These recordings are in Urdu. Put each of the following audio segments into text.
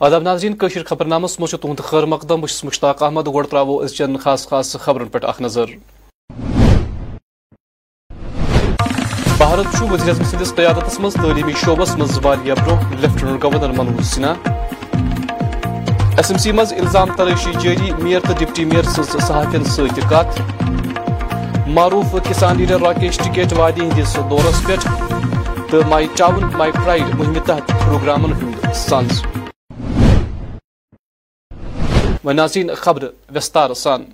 آداب ناظرین کشر خبر نامس مجھ تہد خیر مقدم بس مشتاق احمد، گوڑ ترو ازچن خاص خاص خبرن پہ اخ نظر۔ بھارت وزیر اعظم سندس قیادت مز، تعلیمی شعبس مز برو lieutenant governor Manoj Sinha. S M C مز الزام تراشی جاری میئر تو ڈپٹی میئر سن صحافین ست کت معروف کسان لیڈر راکیش ٹکیٹ وادی ہندس دورس پہ مائی ٹاؤن مائی پرائڈ مہم تحت پروگرامن ہند سنز وناظرین خبر وستار سان.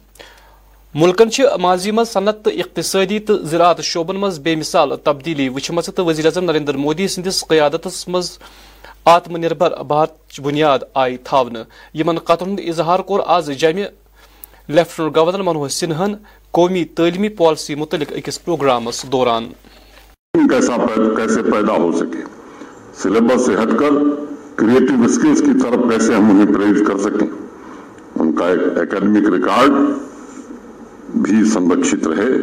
ملکن ماضی مز صنعت تو اقتصادی تو زراعت شعبن مز بے مثال تبدیلی وچم تو وزیر اعظم نریندر مودی سندس قیادت مز آتم نربر بھارت بنیاد آئی تھاونہ یمن قطر ہند اظہار کور آز جمع لیفٹنٹ گورنر منوہر سنہن قومی تعلیمی پالیسی متعلق اکس پروگرامس دوران. کیسا پیدا, کیسے پیدا ہو سکے؟ سلیبس سے ہٹ کر کریٹو اسکلز کی طرف کیسے ہم انہیں پریرت کر سکیں؟ ان کا ایک اکیڈمک ریکارڈ بھی سنرکشت رہے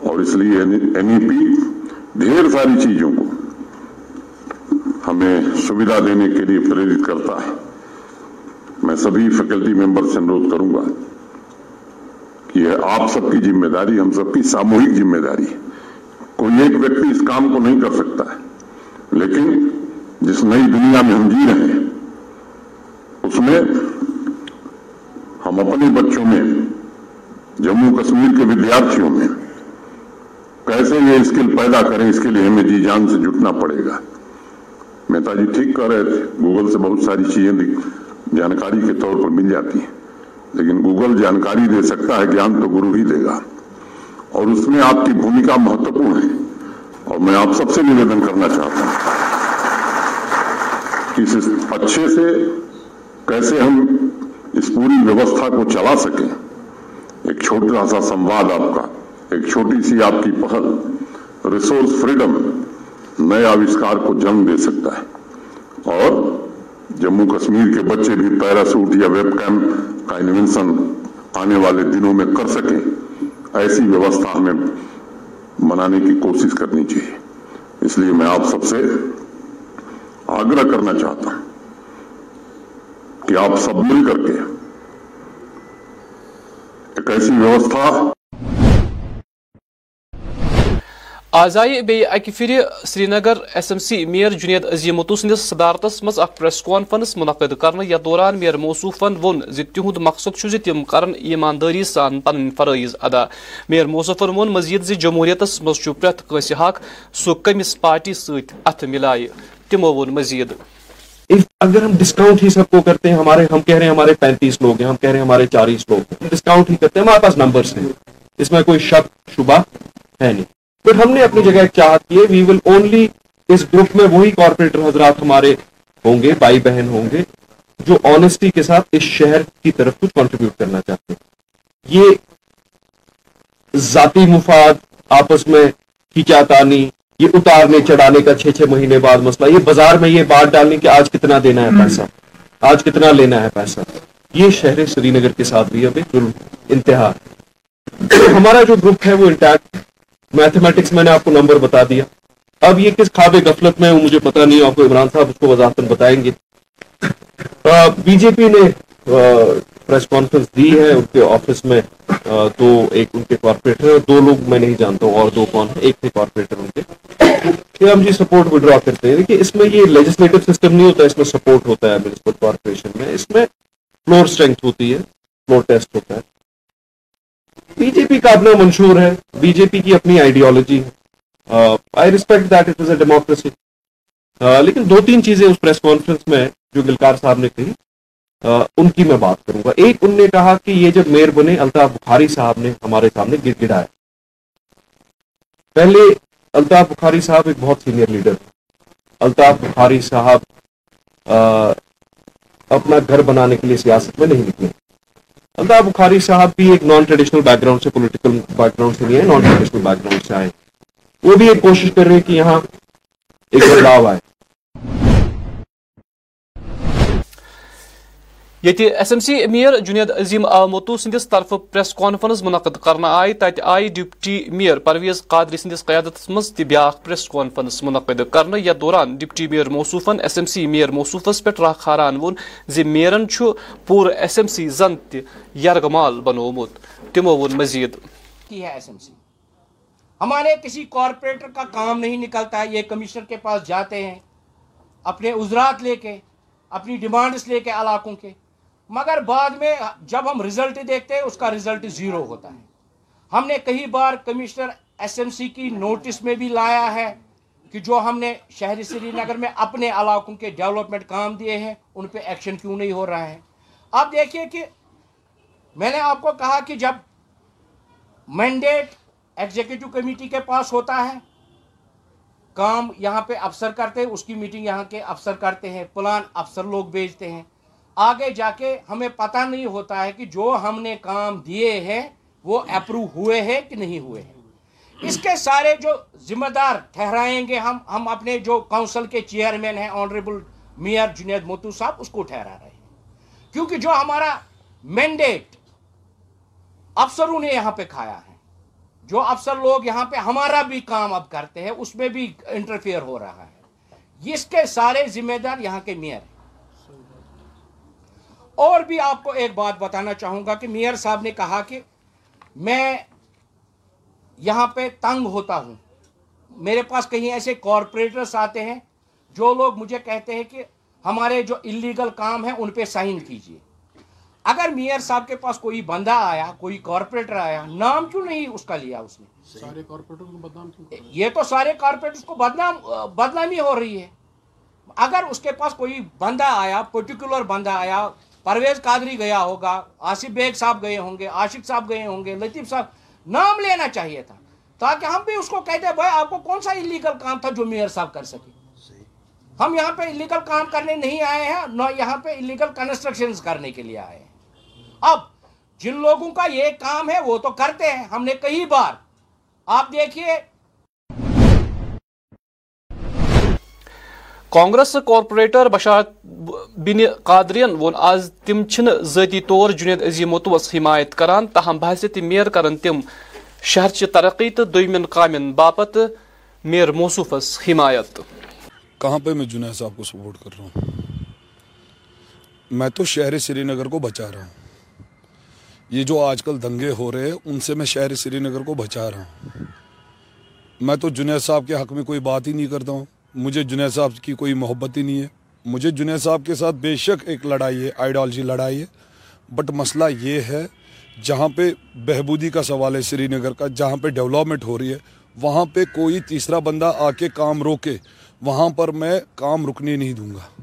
اور اس لیے این ای پی ڈھیر ساری چیزوں کو ہمیں سویدھا دینے کے لیے پریرت کرتا ہے۔ میں سبھی فیکلٹی ممبر سے انوروھ کروں گا کہ یہ آپ سب کی ذمہ داری، ہم سب کی ساموہک ذمہ داری ہے۔ کوئی ایک ویکتی اس کام کو نہیں کر سکتا ہے، لیکن جس نئی دنیا میں ہم جی رہے ہیں اس میں ہم اپنے میں، جموں کشمیر کے ودیارتھیوں میں۔ کیسے یہ اسکل پیدا کریں، اس کے لیے ہمیں جی جان سے جٹنا پڑے گا۔ مہتا جی ٹھیک کر رہے تھے۔ گوگل سے بہت ساری چیزیں جانکاری کے طور پر مل جاتی ہیں۔ لیکن گوگل جانکاری دے سکتا ہے، گیان تو گرو ہی دے گا۔ اور اس میں آپ کی بھومکا مہتوپورن ہے۔ اور میں آپ سب سے نویدن کرنا چاہتا ہوں۔ کہ اس اچھے سے کیسے ہم اس پوری ویوستھا کو چلا سکیں۔ ایک چھوٹا سا سمواد آپ کا، ایک چھوٹی سی آپ کی پہل۔ ریسورس فریڈم نئے آوشکار کو جنم دے سکتا ہے۔ اور جموں کشمیر کے بچے بھی پیراسوٹ یا ویب کیم کا انوینشن آنے والے دنوں میں کر سکیں۔ ایسی ویوستھا ہمیں منانے کی کوشش کرنی چاہیے۔ اس لیے میں آپ سب سے آگرہ کرنا چاہتا ہوں کہ آپ سب مل کر کے ایسی ویوستھا؟ آزائی بی اکہ پھر Srinagar S M C mayor Junaid Azim Mattu سندس صدارتس مز اخ پریس کانفرنس منعقد کرنے یا دوران میئر موصوفن وون ز تہد مقصد چھ تم کرن، ایمانداری سان پن فرائض ادا۔ میئر موصوفن وون مزید ز جمہوریتس مز پریت کنس حق سہ کمس پارٹی ست اتھ ملائے تمو وون مزید۔ اگر ہم ڈسکاؤنٹ ہی سب کو کرتے ہیں، ہمارے ہم کہہ رہے ہیں ہمارے پینتیس لوگ ہیں، ہم کہہ رہے ہیں ہمارے چالیس لوگ ہیں ڈسکاؤنٹ ہی کرتے ہیں، ہمارے پاس نمبرس ہیں۔ اس میں کوئی شک، شبہ ہے نہیں۔ پھر ہم نے اپنی جگہ ایک چاہت کی ہے وی ول اونلی اس گروپ میں وہی کارپوریٹر حضرات ہمارے ہوں گے، بھائی بہن ہوں گے، جو آنےسٹی کے ساتھ اس شہر کی طرف کچھ کنٹریبیوٹ کرنا چاہتے ہیں۔ یہ ذاتی مفاد آپس میں کھینچا تانی یہ اتارنے، چڑھانے کا چھ چھ مہینے بعد مسئلہ، یہ بازار میں یہ بات ڈالنے کہ آج کتنا دینا ہے پیسہ؟ آج کتنا لینا ہے پیسہ؟ یہ شہر سری نگر کے ساتھ بھی ابھی انتہا۔ ہمارا جو گروپ ہے وہ انٹیکٹ میتھمیٹکس میں نے آپ کو نمبر بتا دیا۔ اب یہ کس خواب غفلت میں مجھے پتہ نہیں، آپ کو عمران صاحب اس کو وضاحت بتائیں گے۔ بی جے پی نے پریس کانفرنس دی ہے، ان کے آفس میں دو ایک ان کے کارپوریٹر دو لوگ میں نہیں جانتا ہوں اور دو کون ایک تھے کارپوریٹر ان کے۔ کہ ہم جی سپورٹ ودرا کرتے ہیں۔ دیکھیے، اس میں یہ لیجسلیٹو سسٹم نہیں ہوتا، اس میں سپورٹ ہوتا ہے میونسپل کارپوریشن میں۔ اس میں فلور اسٹرینتھ ہوتی ہے فلور ٹیسٹ ہوتا ہے۔ بی جے پی کا اپنا منشور ہے بی جے پی کی اپنی آئیڈیالوجی ہے۔ I respect that it is a democracy لیکن دو تین چیزیں اس پریس کانفرنس میں جو گلکار صاحب نے کہی۔ ان کی میں بات کروں گا۔ ایک ان نے کہا کہ یہ جب میئر بنے، الطاف بخاری صاحب نے ہمارے سامنے گر گڑایا پہلے الطاف بخاری صاحب ایک بہت سینئر لیڈر الطاف بخاری صاحب اپنا گھر بنانے کے لیے سیاست میں نہیں نکلے۔ الطاف بخاری صاحب بھی ایک نان ٹریڈیشنل بیک گراؤنڈ سے پولیٹیکل بیک گراؤنڈ سے نہیں ہے نان ٹریڈیشنل بیک گراؤنڈ سے آئے۔ وہ بھی ایک کوشش کر رہے ہیں کہ یہاں ایک بدلاؤ آئے۔ یہ S M C mayor Junaid Azim Mattu سندس طرف پریس کانفرنس منعقد کرنا آئی تت آئی ڈپٹی میئر پرویز قادری سندس قیادت مز تہ بیاکھ پریس کانفرنس منعقد کرنا یتھ دوران ڈپٹی میئر موصوفن، ایس ایم سی میئر موصوفس پہ راہ کھاران وون زِ میئرن چھ پور ایس ایم سی زن تہ یرغمال بنومت تمو وون مزید۔ کی ہے ایس ایم سی؟ ہمارے کسی کارپوریٹر کا کام نہیں نکلتا ہے یہ کمشنر کے پاس جاتے ہیں، اپنے عذرات لے کے، اپنی ڈیمانڈس لے کے علاقوں کے۔ مگر بعد میں جب ہم رزلٹ دیکھتے ہیں، اس کا رزلٹ زیرو ہوتا ہے۔ ہم نے کئی بار کمشنر ایس ایم سی کی نوٹس میں بھی لایا ہے کہ جو ہم نے شہری سری نگر میں اپنے علاقوں کے ڈیولپمنٹ کام دیے ہیں، ان پہ ایکشن کیوں نہیں ہو رہا ہے؟ آپ دیکھیے کہ میں نے آپ کو کہا کہ جب مینڈیٹ ایگزیکٹو کمیٹی کے پاس ہوتا ہے، کام یہاں پہ افسر کرتے ہیں، اس کی میٹنگ یہاں کے افسر کرتے ہیں پلان افسر لوگ بھیجتے ہیں۔ آگے جا کے ہمیں پتہ نہیں ہوتا ہے کہ جو ہم نے کام دیے ہیں وہ اپروو ہوئے ہیں کہ نہیں ہوئے ہیں۔ اس کے سارے جو ذمہ دار ٹھہرائیں گے ہم ہم اپنے جو کونسل کے چیئرمین ہیں آنریبل میئر جنید موتو صاحب، اس کو ٹھہرا رہے ہیں۔ کیونکہ جو ہمارا مینڈیٹ افسروں نے یہاں پہ کھایا ہے، جو افسر لوگ یہاں پہ ہمارا بھی کام اب کرتے ہیں، اس میں بھی انٹرفیئر ہو رہا ہے۔ اس کے سارے ذمہ دار یہاں کے میئر ہیں۔ اور بھی آپ کو ایک بات بتانا چاہوں گا کہ میئر صاحب نے کہا کہ میں یہاں پہ تنگ ہوتا ہوں۔ میرے پاس کہیں ایسے کارپوریٹرس آتے ہیں جو لوگ مجھے کہتے ہیں کہ ہمارے جو انلیگل کام ہیں ان پہ سائن کیجیے۔ اگر میئر صاحب کے پاس کوئی بندہ آیا کوئی کارپوریٹر آیا نام کیوں نہیں اس کا لیا اس نے؟ سارے کارپوریٹر کو بدنام کیوں؟ یہ تو سارے کارپوریٹر کو بدنام بدنامی ہو رہی ہے۔ اگر اس کے پاس کوئی بندہ آیا پرٹیکولر بندہ آیا پرویز قادری گیا ہوگا آصف بیگ صاحب گئے ہوں گے عاشق صاحب گئے ہوں گے لطیف صاحب نام لینا چاہیے تھا تاکہ ہم بھی اس کو کہتے بھائی آپ کو کون سا انلیگل کام تھا جو میئر صاحب کر سکے؟ ہم یہاں پہ انلیگل کام کرنے نہیں آئے ہیں نہ یہاں پہ انلیگل کنسٹرکشن کرنے کے لیے آئے ہیں۔ اب جن لوگوں کا یہ کام ہے وہ تو کرتے ہیں۔ ہم نے کئی بار آپ دیکھیے کانگریس کارپوریٹر بشارت بن قادرین وون، آز تم ذاتی طور جنید عظیم متوس حمایت کران، تاہم بحثیت میئر کرن تم شہر چہ ترقی تو دویمن کامن باپت میئر موصوفس حمایت. کہاں پہ میں جنید صاحب کو سپورٹ کر رہا ہوں؟ میں تو شہر سری نگر کو بچا رہا ہوں۔ یہ جو آج کل دنگے ہو رہے ہیں، ان سے میں شہر سری نگر کو بچا رہا ہوں۔ میں تو جنید صاحب کے حق میں کوئی بات ہی نہیں کرتا ہوں۔ مجھے جنید صاحب کی کوئی محبت ہی نہیں ہے۔ مجھے جنید صاحب کے ساتھ بے شک ایک لڑائی ہے آئیڈالوجی لڑائی ہے۔ بٹ مسئلہ یہ ہے، جہاں پہ بہبودی کا سوال ہے سری نگر کا، جہاں پہ ڈیولپمنٹ ہو رہی ہے، وہاں پہ کوئی تیسرا بندہ آ کے کام روکے، وہاں پر میں کام رکنے نہیں دوں گا۔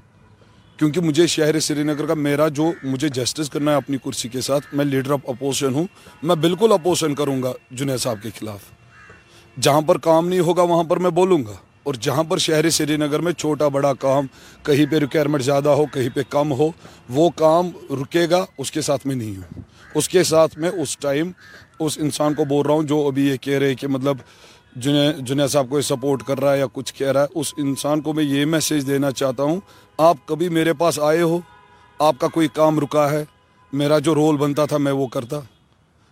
کیونکہ مجھے شہر سری نگر کا، میرا جو مجھے جسٹس کرنا ہے اپنی کرسی کے ساتھ، میں لیڈر آف اپوزیشن ہوں، میں بالکل اپوزیشن کروں گا جنید صاحب کے خلاف۔ جہاں پر کام نہیں ہوگا، وہاں پر میں بولوں گا۔ اور جہاں پر شہر سری نگر میں چھوٹا بڑا کام، کہیں پہ ریکوائرمنٹ زیادہ ہو، کہیں پہ کم ہو، وہ کام رکے گا، اس کے ساتھ میں نہیں ہوں۔ اس کے ساتھ میں اس ٹائم اس انسان کو بول رہا ہوں جو ابھی یہ کہہ رہے کہ مطلب جنید جنید صاحب کو سپورٹ کر رہا ہے یا کچھ کہہ رہا ہے، اس انسان کو میں یہ میسیج دینا چاہتا ہوں، آپ کبھی میرے پاس آئے ہو؟ آپ کا کوئی کام رکا ہے؟ میرا جو رول بنتا تھا میں وہ کرتا۔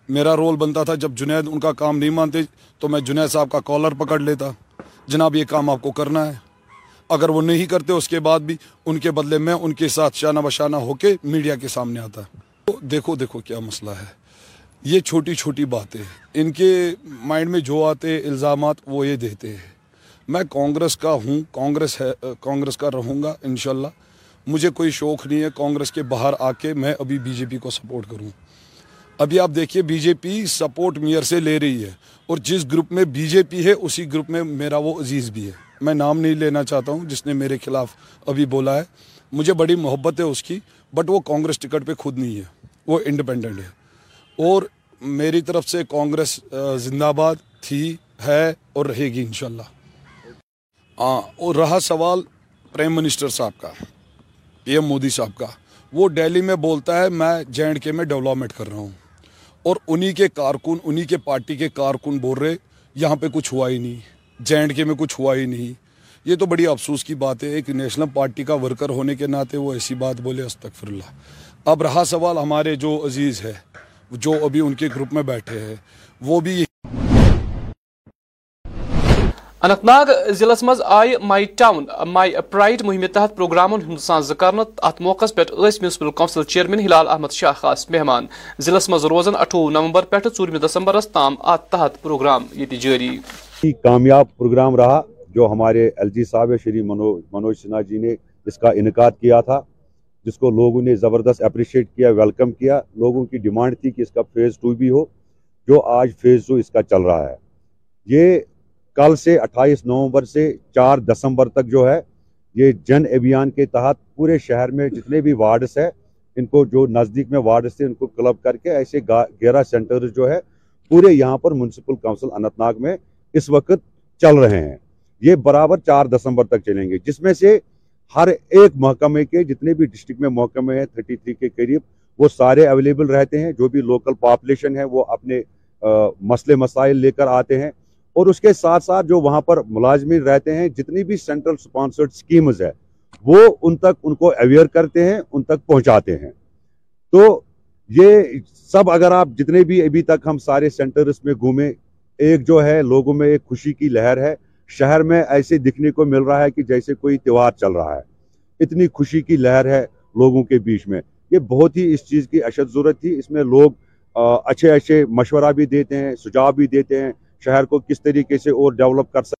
میرا رول بنتا تھا، جب جنید ان کا کام نہیں مانتے تو میں جنید صاحب کا کالر پکڑ لیتا۔ جناب یہ کام آپ کو کرنا ہے۔ اگر وہ نہیں کرتے اس کے بعد بھی ان کے بدلے میں ان کے ساتھ شانہ بشانہ ہو کے میڈیا کے سامنے آتا۔ دیکھو دیکھو کیا مسئلہ ہے۔ یہ چھوٹی چھوٹی باتیں ان کے مائنڈ میں جو آتے الزامات، وہ یہ دیتے ہیں۔ میں کانگریس کا ہوں، کانگریس ہے، کانگریس کا رہوں گا انشاءاللہ۔ مجھے کوئی شوق نہیں ہے کانگریس کے باہر آ کے میں ابھی بی جے پی کو سپورٹ کروں۔ ابھی آپ دیکھیے B J P support mayor سے لے رہی ہے اور جس گروپ میں بی جے پی ہے، اسی گروپ میں میرا وہ عزیز بھی ہے۔ میں نام نہیں لینا چاہتا ہوں، جس نے میرے خلاف ابھی بولا ہے۔ مجھے بڑی محبت ہے اس کی بٹ وہ کانگریس ٹکٹ پہ خود نہیں ہے۔ وہ انڈیپینڈنٹ ہے۔ اور میری طرف سے کانگریس زندہ باد تھی، ہے اور رہے گی انشاءاللہ۔ ہاں اور رہا سوال پرائم منسٹر صاحب کا، پی ایم مودی صاحب کا۔ وہ ڈیلی میں بولتا ہے، میں جے اینڈ کے میں ڈیولپمنٹ کر رہا ہوں۔ اور انہی کے کارکن، انہی کے پارٹی کے کارکن بول رہے، یہاں پہ کچھ ہوا ہی نہیں۔ جے اینڈ کے میں کچھ ہوا ہی نہیں۔ یہ تو بڑی افسوس کی بات ہے، ایک نیشنل پارٹی کا ورکر ہونے کے ناطے وہ ایسی بات بولے استغفر اللہ اب رہا سوال ہمارے جو عزیز ہے، جو ابھی ان کے گروپ میں بیٹھے ہیں، وہ بھی اننت ناگ ضلع مز آئی مائی ٹاؤن مائی پرائڈ مہم تحت پروگرامن ہند ساز کر ات موقع پہ municipal council chairman Hilal Ahmad Shah خاص مہمان۔ ضلع مز روزن اٹھوہ نومبر پہ ژورم دسمبرس تام ات تحت پروگرام یہ جاری کامیاب پروگرام رہا جو ہمارے ایل جی صاحب شری منوج سنہا جی نے اس کا انعقاد کیا تھا، جس کو لوگوں نے زبردست اپریشیٹ کیا، ویلکم کیا، لوگوں کی ڈیمانڈ تھی کہ اس کا فیز ٹو بھی ہو، جو آج فیز ٹو اس کا چل رہا ہے۔ یہ کل سے اٹھائیس نومبر سے چار دسمبر تک جو ہے، یہ جن ابھیان کے تحت پورے شہر میں جتنے بھی وارڈس ہیں، ان کو جو نزدیک میں وارڈس تھے، ان کو کلب کر کے ایسے گیارہ سینٹر جو ہے، پورے یہاں پر میونسپل کونسل انت ناگ میں اس وقت چل رہے ہیں۔ یہ برابر چار دسمبر تک چلیں گے، جس میں سے ہر ایک محکمے کے جتنے بھی ڈسٹرکٹ میں محکمے ہیں، تھرٹی تھری کے قریب، وہ سارے اویلیبل رہتے ہیں۔ جو بھی لوکل پاپولیشن ہے، وہ اپنے مسئلے، مسائل لے کر آتے ہیں۔ اور اس کے ساتھ ساتھ جو وہاں پر ملازمین رہتے ہیں، جتنی بھی سینٹرل سپانسرڈ سکیمز ہے وہ ان تک ان کو اویئر کرتے ہیں، ان تک پہنچاتے ہیں۔ تو یہ سب اگر آپ جتنے بھی ابھی تک ہم سارے سینٹرز میں گھومیں ایک جو ہے، لوگوں میں ایک خوشی کی لہر ہے۔ شہر میں ایسے دکھنے کو مل رہا ہے کہ جیسے کوئی تیوہار چل رہا ہے۔ اتنی خوشی کی لہر ہے لوگوں کے بیچ میں۔ یہ بہت ہی اس چیز کی اشد ضرورت تھی۔ اس میں لوگ اچھے اچھے مشورہ بھی دیتے ہیں، سجاؤ بھی دیتے ہیں۔ شہر کو کس طریقے سے اور ڈیولپ کر سکتے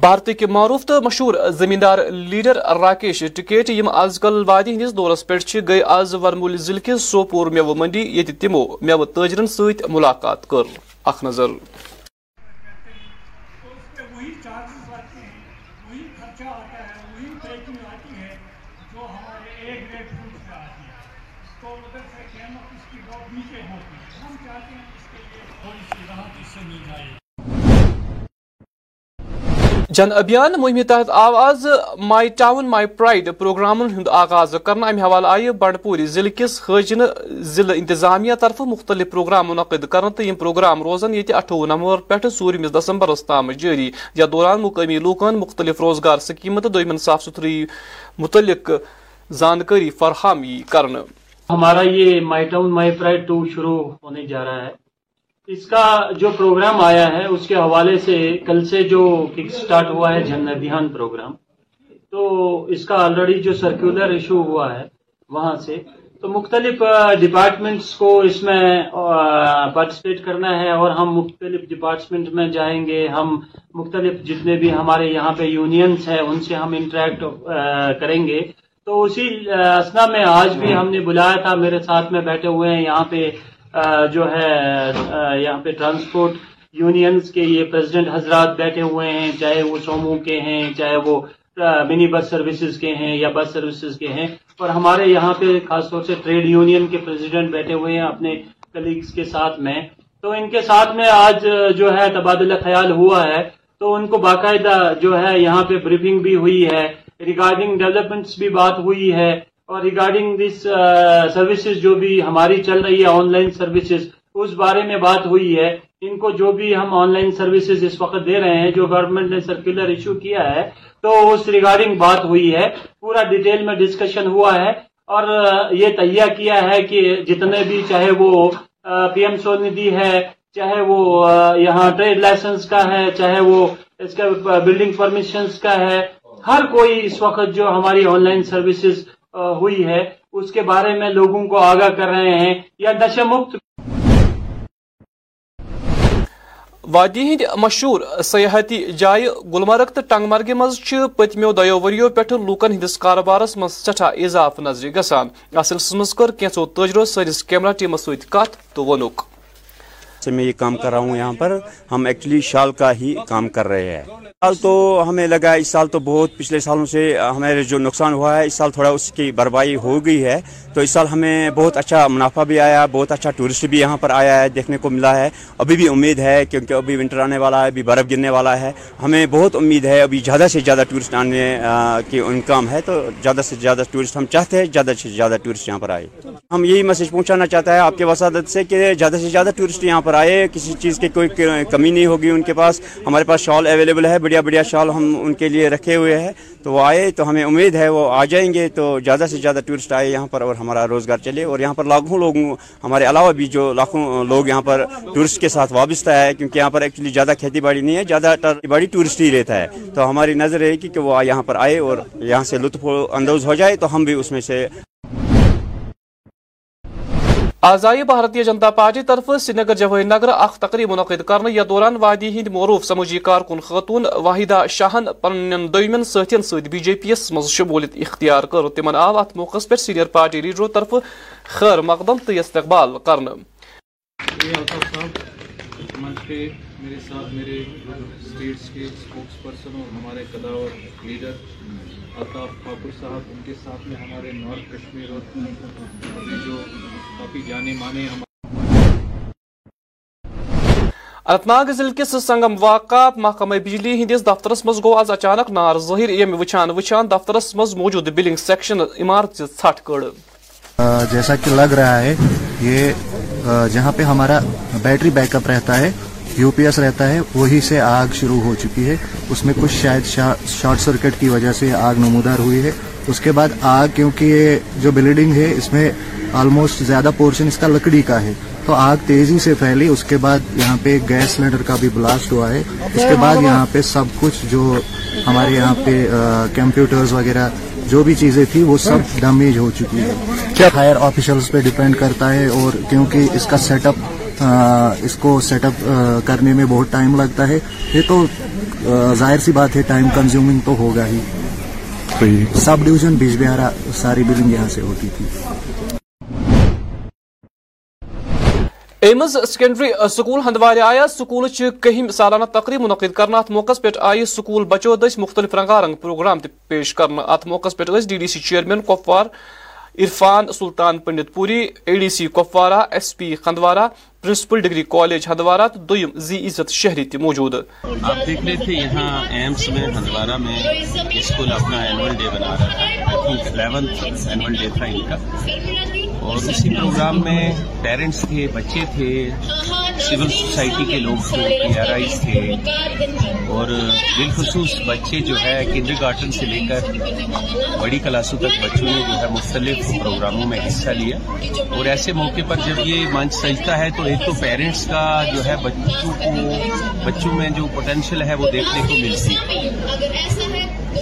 بھارت کے معروف تو مشہور زمیندار لیڈر راکیش ٹکیٹ، یم آز کل وادی ہندس دورس پہ گئی آز ورمول ضلع کس سوپور میو منڈی یت تمو میو تاجرن ست ملاقات کر۔ اخ نظر۔ جن ابھیان مہم تحت آو آز مائی ٹاؤن مائی پرائڈ پروگرامن ہند آغاز کرنا امہ حوالہ آئی بنڈپور ضلع کس حاجن ضلع انتظامیہ طرف مختلف پروگرام منعقد کرنا تو یم پروگرام روزن یہ اٹھوہ نومبر پہ ژورمس دسمبرس تام جاری یتھ دوران مقامی لوکن مختلف روزگار سکیم تو دمن صاف ستھری متعلق جانکاری فراہمی کرنا ہمارا یہ my town my pride two شروع ہونے جا رہا ہے اس کا جو پروگرام آیا ہے، اس کے حوالے سے کل سے جو کک سٹارٹ ہوا ہے جن ابھیان پروگرام، تو اس کا آلریڈی جو سرکولر ایشو ہوا ہے وہاں سے، تو مختلف ڈپارٹمنٹس کو اس میں پارٹیسپیٹ کرنا ہے اور ہم مختلف ڈپارٹمنٹ میں جائیں گے۔ ہم مختلف جتنے بھی ہمارے یہاں پہ یونینس ہیں، ان سے ہم انٹریکٹ کریں گے۔ تو اسی اسنا میں آج بھی ہم نے بلایا تھا، میرے ساتھ میں بیٹھے ہوئے ہیں، یہاں پہ جو ہے یہاں پہ ٹرانسپورٹ یونینز کے یہ پریزیڈنٹ حضرات بیٹھے ہوئے ہیں، چاہے وہ سومو کے ہیں، چاہے وہ منی بس سروسز کے ہیں یا بس سروسز کے ہیں۔ اور ہمارے یہاں پہ خاص طور سے ٹریڈ یونین کے پریزیڈنٹ بیٹھے ہوئے ہیں اپنے کلیگز کے ساتھ میں۔ تو ان کے ساتھ میں آج جو ہے تبادلہ خیال ہوا ہے۔ تو ان کو باقاعدہ جو ہے یہاں پہ بریفنگ بھی ہوئی ہے۔ ریگارڈنگ ڈیولپمنٹس بھی بات ہوئی ہے۔ اور ریگارڈنگ دس سروسز جو بھی ہماری چل رہی ہے آن لائن سروسز اس بارے میں بات ہوئی ہے۔ ان کو جو بھی ہم آن لائن سروسز اس وقت دے رہے ہیں، جو گورنمنٹ نے سرکولر ایشو کیا ہے، تو اس ریگارڈنگ بات ہوئی ہے۔ پورا ڈیٹیل میں ڈسکشن ہوا ہے۔ اور uh, یہ تیار کیا ہے کہ جتنے بھی چاہے وہ پی ایم سو ندھی ہے، چاہے وہ uh, یہاں ٹریڈ لائسنس کا ہے، چاہے وہ اس کا uh, بلڈنگ پرمیشنز کا ہے۔ ہر کوئی اس وقت جو ہماری آن لائن سروسز ہوئی ہے۔ اس کے بارے میں لوگوں کو آگاہ کر رہے ہیں۔ یا نشہ مکت وادی ہند مشہور سیاحتی جائے گلمرگ تو ٹنگ مرگ مز پتمو دو وریو پہ لوکن ہندس کاروبارس مز سٹھا اضافہ نظر گسان اس سلسلس مز کر کینچو تجرو سنس کیمرہ ٹیمس ست کت تو ونک سے میں یہ کام کر رہا ہوں یہاں پر۔ ہم ایکچولی شال کا ہی کام کر رہے ہیں۔ سال تو ہمیں لگا اس سال تو بہت پچھلے سالوں سے ہمارے جو نقصان ہوا ہے، اس سال تھوڑا اس کی بھرپائی ہو گئی ہے۔ تو اس سال ہمیں بہت اچھا منافع بھی آیا، بہت اچھا ٹورسٹ بھی یہاں پر آیا ہے، دیکھنے کو ملا ہے۔ ابھی بھی امید ہے کیونکہ ابھی ونٹر آنے والا ہے، ابھی برف گرنے والا ہے۔ ہمیں بہت امید ہے، ابھی زیادہ سے زیادہ ٹورسٹ آنے کی انکام ہے۔ تو زیادہ سے زیادہ ٹورسٹ ہم چاہتے ہیں، زیادہ سے زیادہ ٹورسٹ یہاں پر آئے۔ ہم یہی میسج پہنچانا چاہتا ہے آپ کے وسادت سے کہ زیادہ سے زیادہ ٹورسٹ یہاں پر آئے، کسی چیز کی کوئی کمی نہیں ہوگی ان کے پاس۔ ہمارے پاس شال اویلیبل ہے، بڑی بڑھیا بڑھیا شال ہم ان کے لیے رکھے ہوئے ہیں۔ تو وہ آئے، تو ہمیں امید ہے وہ آ جائیں گے۔ تو زیادہ سے زیادہ ٹورسٹ آئے یہاں پر اور ہمارا روزگار چلے۔ اور یہاں پر لاکھوں لوگوں ہمارے علاوہ بھی جو لاکھوں لوگ یہاں پر ٹورسٹ کے ساتھ وابستہ ہے، کیونکہ یہاں پر ایکچولی زیادہ کھیتی باڑی نہیں ہے، زیادہ باڑی ٹورسٹ ہی رہتا ہے۔ تو ہماری نظر ہے کہ وہ یہاں پر آئے اور یہاں سے لطف اندوز ہو جائے، تو ہم بھی اس میں سے آزائی بھارتی جنتا پارٹی طرف سری نگر جوہری نگر اخ تقریب منعقد کرنے یا دوران وادی ہند معروف سمجھی کارکن خاتون واحدہ شاہن پنن دویمن ساتھین ست بی جے پی اس مز شمولیت اختیار کر۔ تمن آو ات موقع پہ سینئر پارٹی لیڈرو طرف خیر مقدم تو استقبال کرنے میرے ساتھ میرے اسٹیٹس کے اسپوکس پرسن اور ہمارے قداور لیڈر الطاف ٹھاکر صاحب ان کے ساتھ میں ہمارے نارتھ کشمیر اور جو کافی جانے مانے ہمارے اننت ناگ ضلع کس سنگم واقع محکمہ بجلی ہندس دفترس مز گو آز اچانک نار ظاہر۔ یم وچان وچان دفترس مز موجود بلنگ سیکشن عمارت سے ٹھٹ کڑ جیسا کہ لگ رہا ہے یہ جہاں پہ ہمارا بیٹری بیک اپ رہتا ہے یو پی ایس رہتا ہے وہی سے آگ شروع ہو چکی ہے۔ اس میں کچھ شاید شارٹ سرکٹ کی وجہ سے آگ نمودار ہوئی ہے۔ اس کے بعد آگ کیونکہ یہ جو بلڈنگ ہے اس میں آلموسٹ زیادہ پورشن اس کا لکڑی کا ہے۔ تو آگ تیزی سے پھیلی اس کے بعد یہاں پہ گیس سلینڈر کا بھی بلاسٹ ہوا ہے۔ اس کے بعد یہاں پہ سب کچھ جو ہمارے یہاں پہ کمپیوٹرز وغیرہ جو بھی چیزیں تھی وہ سب ڈمیج ہو چکی ہے کیا ہائر آفیشلز پہ ڈیپینڈ کرتا ہے اور کیونکہ اس کا سیٹ اپ اس کو سیٹ اپ کرنے میں بہت ٹائم لگتا ہے۔ یہ تو ظاہر سی بات ہے ٹائم کنزیومنگ تو ہوگا ہی۔ سب ڈویژن بیج بہارا ساری بلڈنگ یہاں سے ہوتی تھی۔ ایمز سیکنڈری سکول ہندوارے آیا۔ سکول کہم سالانہ تقریب منعقد کرنا ات موقع پہ آئی سکول بچو دس مختلف رنگا رنگ پروگرام پیش کرنا۔ ات موقع پہ D D C chairman Kupwara Irfan Sultan Pandit پوری A D C Kupwara S P Handwara, principal degree college Handwara تو دویم زی عزت شہری تھی موجود۔ آپ دیکھ رہے تھے یہاں ایمس میں ہندوارہ میں اسکول اپنا اینول ڈے بنا رہا تھا الیونتھ اینول ڈے تھا ان کا۔ اور اسی پروگرام میں پیرنٹس تھے، بچے تھے سول سوسائٹی کے لوگ تھے پی آر آئیز تھے۔ اور بالخصوص بچے جو ہے کنڈر گارڈن سے لے کر بڑی کلاسوں تک بچوں نے جو ہے مختلف پروگراموں میں حصہ لیا۔ اور ایسے موقع پر جب یہ منچ سجتا ہے، تو ایک تو پیرنٹس کا جو ہے بچوں کو، بچوں میں جو پوٹینشیل ہے، وہ دیکھنے کو ملتی۔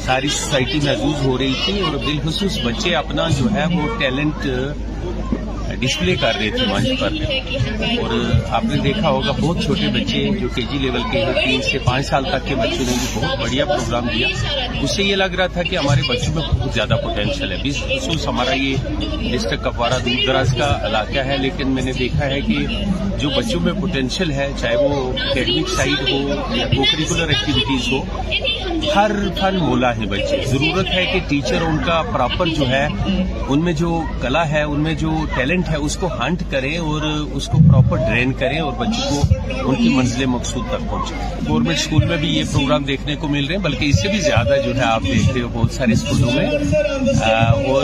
ساری سوسائٹی محدود ہو رہی تھی اور بالخصوص بچے اپنا جو ہے وہ ٹیلنٹ ڈسپلے کر رہے تھے منچ پر اور آپ نے دیکھا ہوگا بہت چھوٹے بچے جو کے جی لیول کے ہیں تین سے پانچ سال تک کے بچوں نے بھی بہت بڑھیا پروگرام دیا اس سے یہ لگ رہا تھا کہ ہمارے بچوں میں بہت زیادہ پوٹینشیل ہے بیس خصوص ہمارا یہ ڈسٹرکٹ کپوارہ دور دراز کا علاقہ ہے لیکن میں نے دیکھا ہے کہ جو بچوں میں پوٹینشیل ہے چاہے وہ اکیڈمک سائڈ ہو یا کو کریکولر ایکٹیویٹیز ہو ہر پھل مولا ہے بچے ضرورت ہے کہ ٹیچر ان کا پراپر جو ہے ان میں جو کلا ہے ان میں جو ٹیلنٹ ہے، اس کو ہنٹ کریں اور اس کو پراپر ڈرین کریں اور بچوں کو ان کی منزل مقصود تک پہنچیں گورنمنٹ اسکول میں بھی یہ پروگرام دیکھنے کو مل رہے ہیں، بلکہ اس سے بھی زیادہ جو ہے آپ دیکھ رہے ہو بہت سارے اسکولوں میں۔ اور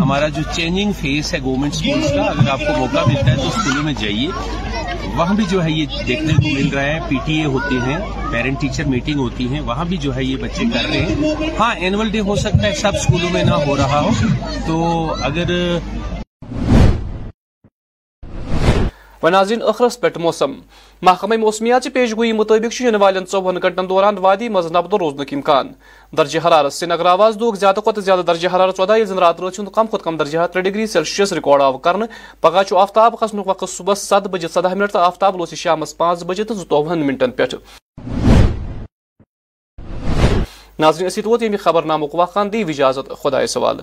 ہمارا جو چینجنگ فیس ہے گورنمنٹ اسکولس کا، اگر آپ کو موقع ملتا ہے تو اسکولوں میں جائیے۔ وہاں بھی جو ہے یہ دیکھنے کو مل رہا ہے پی ٹی اے ہوتے ہیں پیرنٹ ٹیچر میٹنگ ہوتی ہیں، وہاں بھی جو ہے یہ بچے کر رہے ہیں۔ ہاں اینول ڈے ہو سکتا ہے، سب اسکولوں میں نہ ہو رہا ہو۔ تو اگر وناظرین اخرس پہ موسم. محکمہ موسمیات کی پیش گوئی مطابق والن ژوہن گھنٹن دوران وادی مز نبد روزنک امکان. درجہ حرارت سری نگر آواز دوک، زیادہ کھت زیادہ درجہ حرارت چودہ یل زن رات رات کم کھت کم درجہ ترے ڈگری سیلسیس ریکارڈ آو کر پگہ آفتاب کھسن وقت صبح سات بجے سدہ منٹ تو آفتاب لوس شام پانچ بجے تو زتوہن منٹن پہ ناظرین، اسی توت یہ خبر نامک واقعہ دی اجازت خدا سوال.